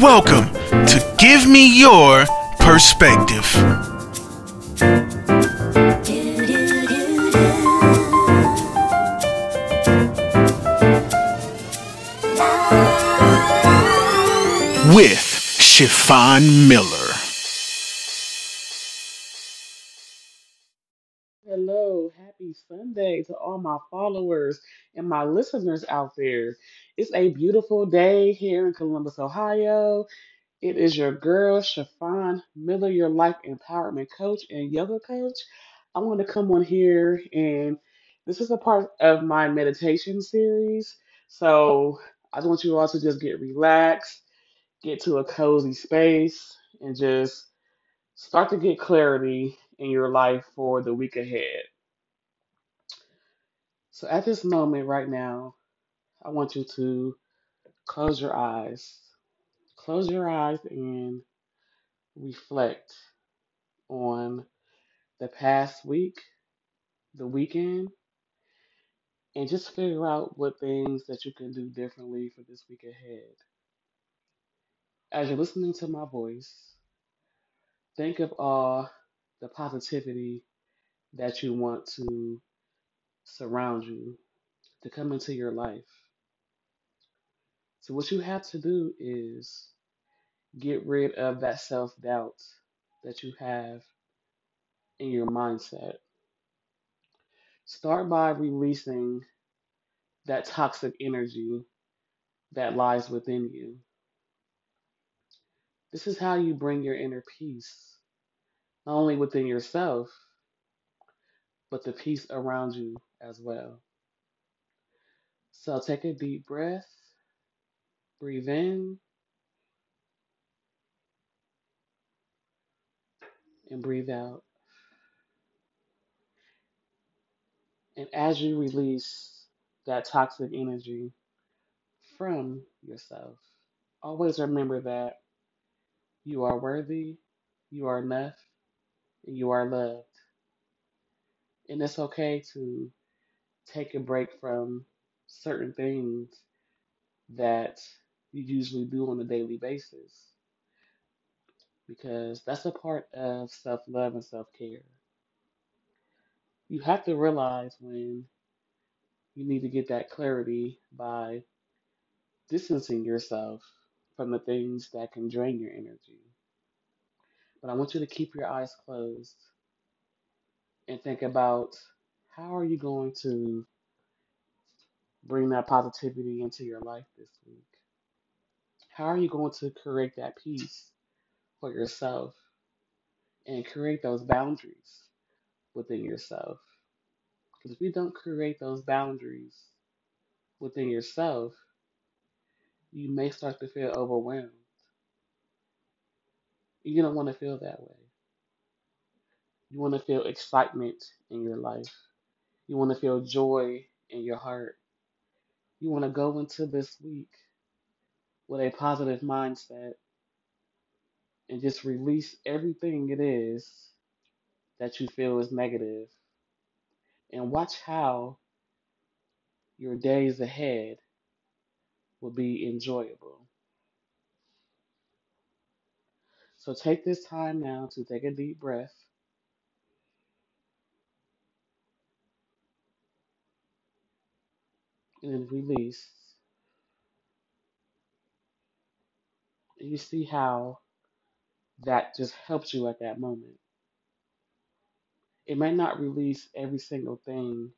Welcome to Give Me Your Perspective. With Chiffon Miller. Hello, happy Sunday to all my followers and my listeners out there. It's a beautiful day here in Columbus, Ohio. It is your girl, Chiffon Miller, your life empowerment coach and yoga coach. I want to come on here and this is a part of my meditation series. So I just want you all to just get relaxed, get to a cozy space, and just start to get clarity in your life for the week ahead. So at this moment right now, I want you to close your eyes. Close your eyes and reflect on the past week, the weekend, and just figure out what things that you can do differently for this week ahead. As you're listening to my voice, think of all the positivity that you want to surround you, to come into your life. So, what you have to do is get rid of that self doubt that you have in your mindset. Start by releasing that toxic energy that lies within you. This is how you bring your inner peace, not only within yourself, but the peace around you as well. So take a deep breath, breathe in, and breathe out. And as you release that toxic energy from yourself, always remember that you are worthy, you are enough, you are loved. And it's okay to take a break from certain things that you usually do on a daily basis because that's a part of self love and self care. You have to realize when you need to get that clarity by distancing yourself from the things that can drain your energy. But I want you to keep your eyes closed and think about how are you going to bring that positivity into your life this week? How are you going to create that peace for yourself and create those boundaries within yourself? Because if you don't create those boundaries within yourself, you may start to feel overwhelmed. You don't want to feel that way. You want to feel excitement in your life. You want to feel joy in your heart. You want to go into this week with a positive mindset and just release everything it is that you feel is negative and watch how your days ahead will be enjoyable. So take this time now to take a deep breath and then release. And you see how that just helps you at that moment. It may not release every single thing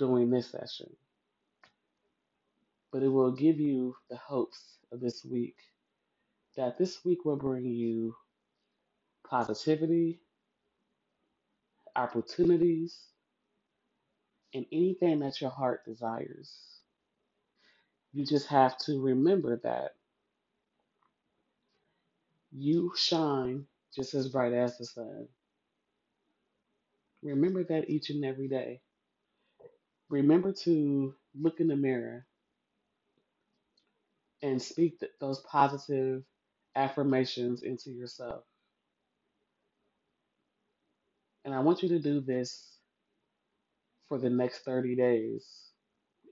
during this session, but it will give you the hopes of this week that this week will bring you positivity, opportunities, and anything that your heart desires. You just have to remember that you shine just as bright as the sun. Remember that each and every day. Remember to look in the mirror and speak th- those positive affirmations into yourself. And I want you to do this for the next 30 days.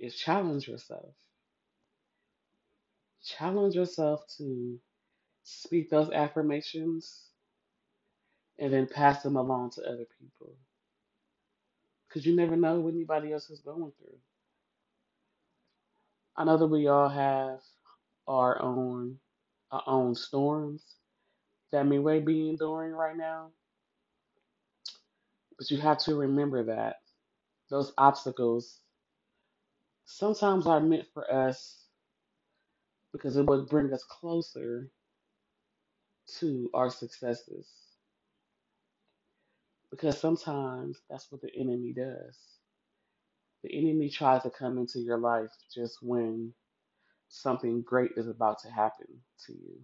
is challenge yourself. Challenge yourself to speak those affirmations and then pass them along to other people. Because you never know what anybody else is going through. I know that we all have our own Uh, our own storms that we may be enduring right now, but you have to remember that those obstacles sometimes are meant for us because it would bring us closer to our successes. Because sometimes that's what the enemy does. The enemy tries to come into your life just when something great is about to happen to you.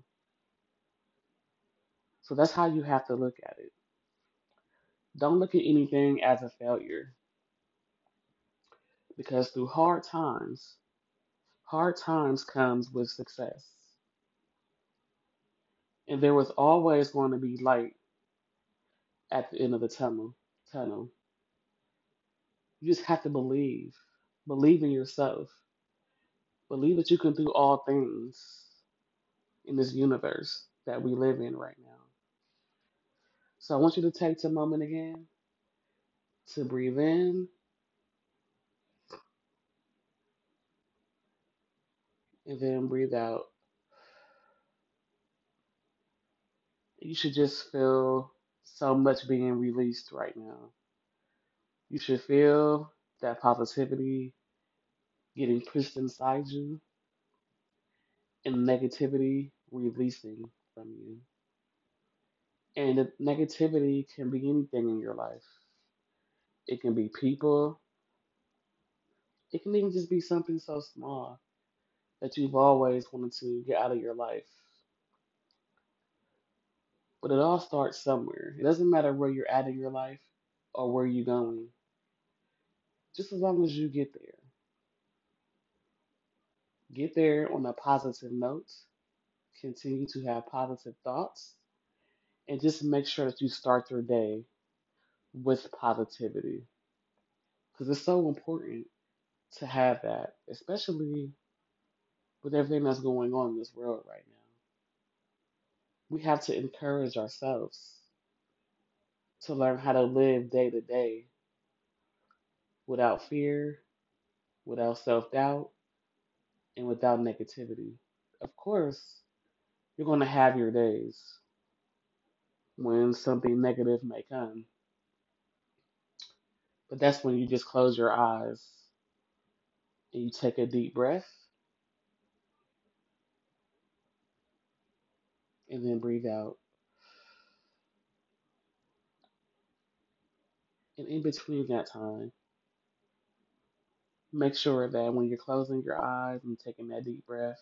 So that's how you have to look at it. Don't look at anything as a failure because through hard times, hard times comes with success. And there was always going to be light at the end of the tunnel. Tunnel. You just have to believe. Believe in yourself. Believe that you can do all things in this universe that we live in right now. So I want you to take a moment again to breathe in and then breathe out. You should just feel so much being released right now. You should feel that positivity getting pushed inside you and negativity releasing from you. And the negativity can be anything in your life. It can be people. It can even just be something so small that you've always wanted to get out of your life. But it all starts somewhere. It doesn't matter where you're at in your life or where you're going, just as long as you get there. Get there on a positive note. Continue to have positive thoughts. And just make sure that you start your day with positivity. Because it's so important to have that, especially with everything that's going on in this world right now. We have to encourage ourselves to learn how to live day to day without fear, without self doubt, and without negativity. Of course, you're going to have your days when something negative may come, but that's when you just close your eyes and you take a deep breath and then breathe out. And in between that time, make sure that when you're closing your eyes and taking that deep breath,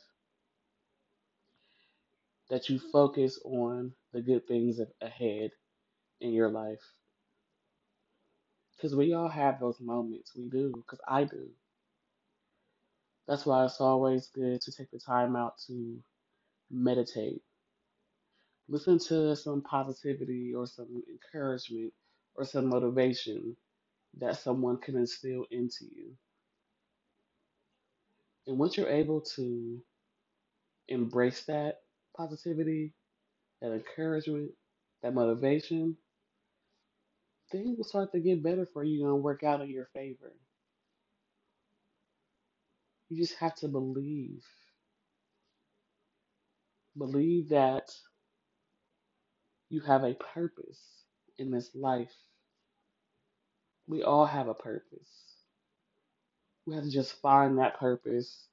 that you focus on the good things ahead in your life. Because we all have those moments. We do. Because I do. That's why it's always good to take the time out to meditate. Listen to some positivity or some encouragement or some motivation that someone can instill into you. And once you're able to embrace that positivity, that encouragement, that motivation, things will start to get better for you and work out in your favor. You just have to believe. Believe that you have a purpose in this life. We all have a purpose. We have to just find that purpose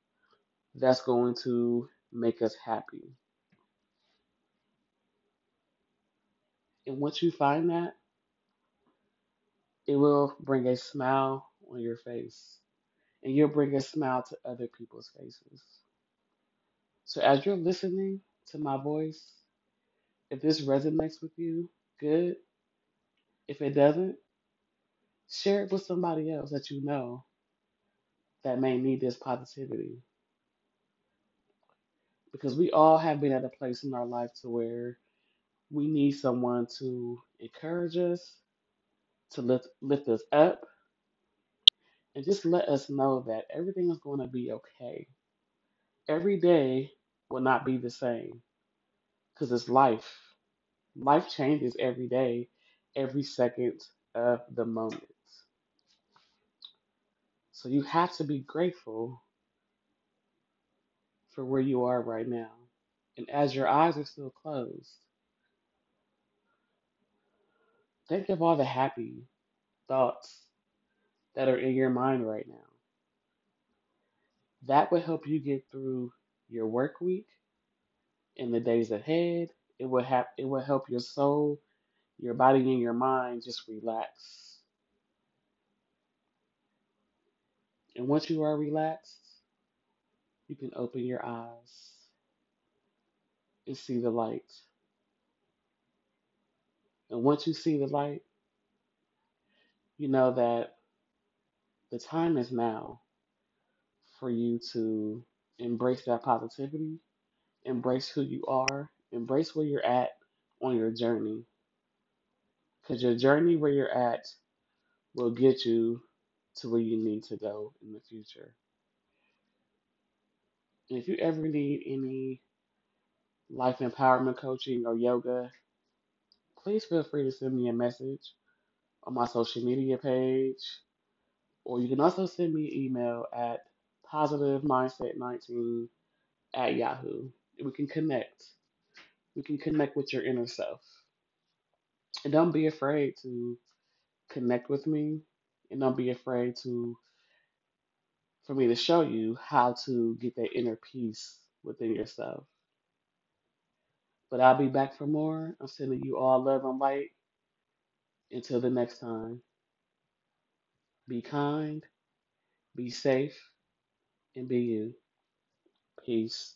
that's going to make us happy. And once you find that, it will bring a smile on your face. And you'll bring a smile to other people's faces. So as you're listening to my voice, if this resonates with you, good. If it doesn't, share it with somebody else that you know that may need this positivity. Because we all have been at a place in our life to where we need someone to encourage us, to lift, lift us up, and just let us know that everything is going to be okay. Every day will not be the same because it's life. Life changes every day, every second of the moment. So you have to be grateful for where you are right now. And as your eyes are still closed, think of all the happy thoughts that are in your mind right now. That will help you get through your work week in the days ahead. It will have it will help your soul, your body, and your mind just relax. And once you are relaxed, you can open your eyes and see the light. And once you see the light, you know that the time is now for you to embrace that positivity, embrace who you are, embrace where you're at on your journey. Because your journey where you're at will get you to where you need to go in the future. And if you ever need any life empowerment coaching or yoga, please feel free to send me a message on my social media page, or you can also send me an email at positivemindset19 at Yahoo. We can connect. We can connect with your inner self. And don't be afraid to connect with me, and don't be afraid to for me to show you how to get that inner peace within yourself. But I'll be back for more. I'm sending you all love and light. Until the next time, be kind, be safe, and be you. Peace.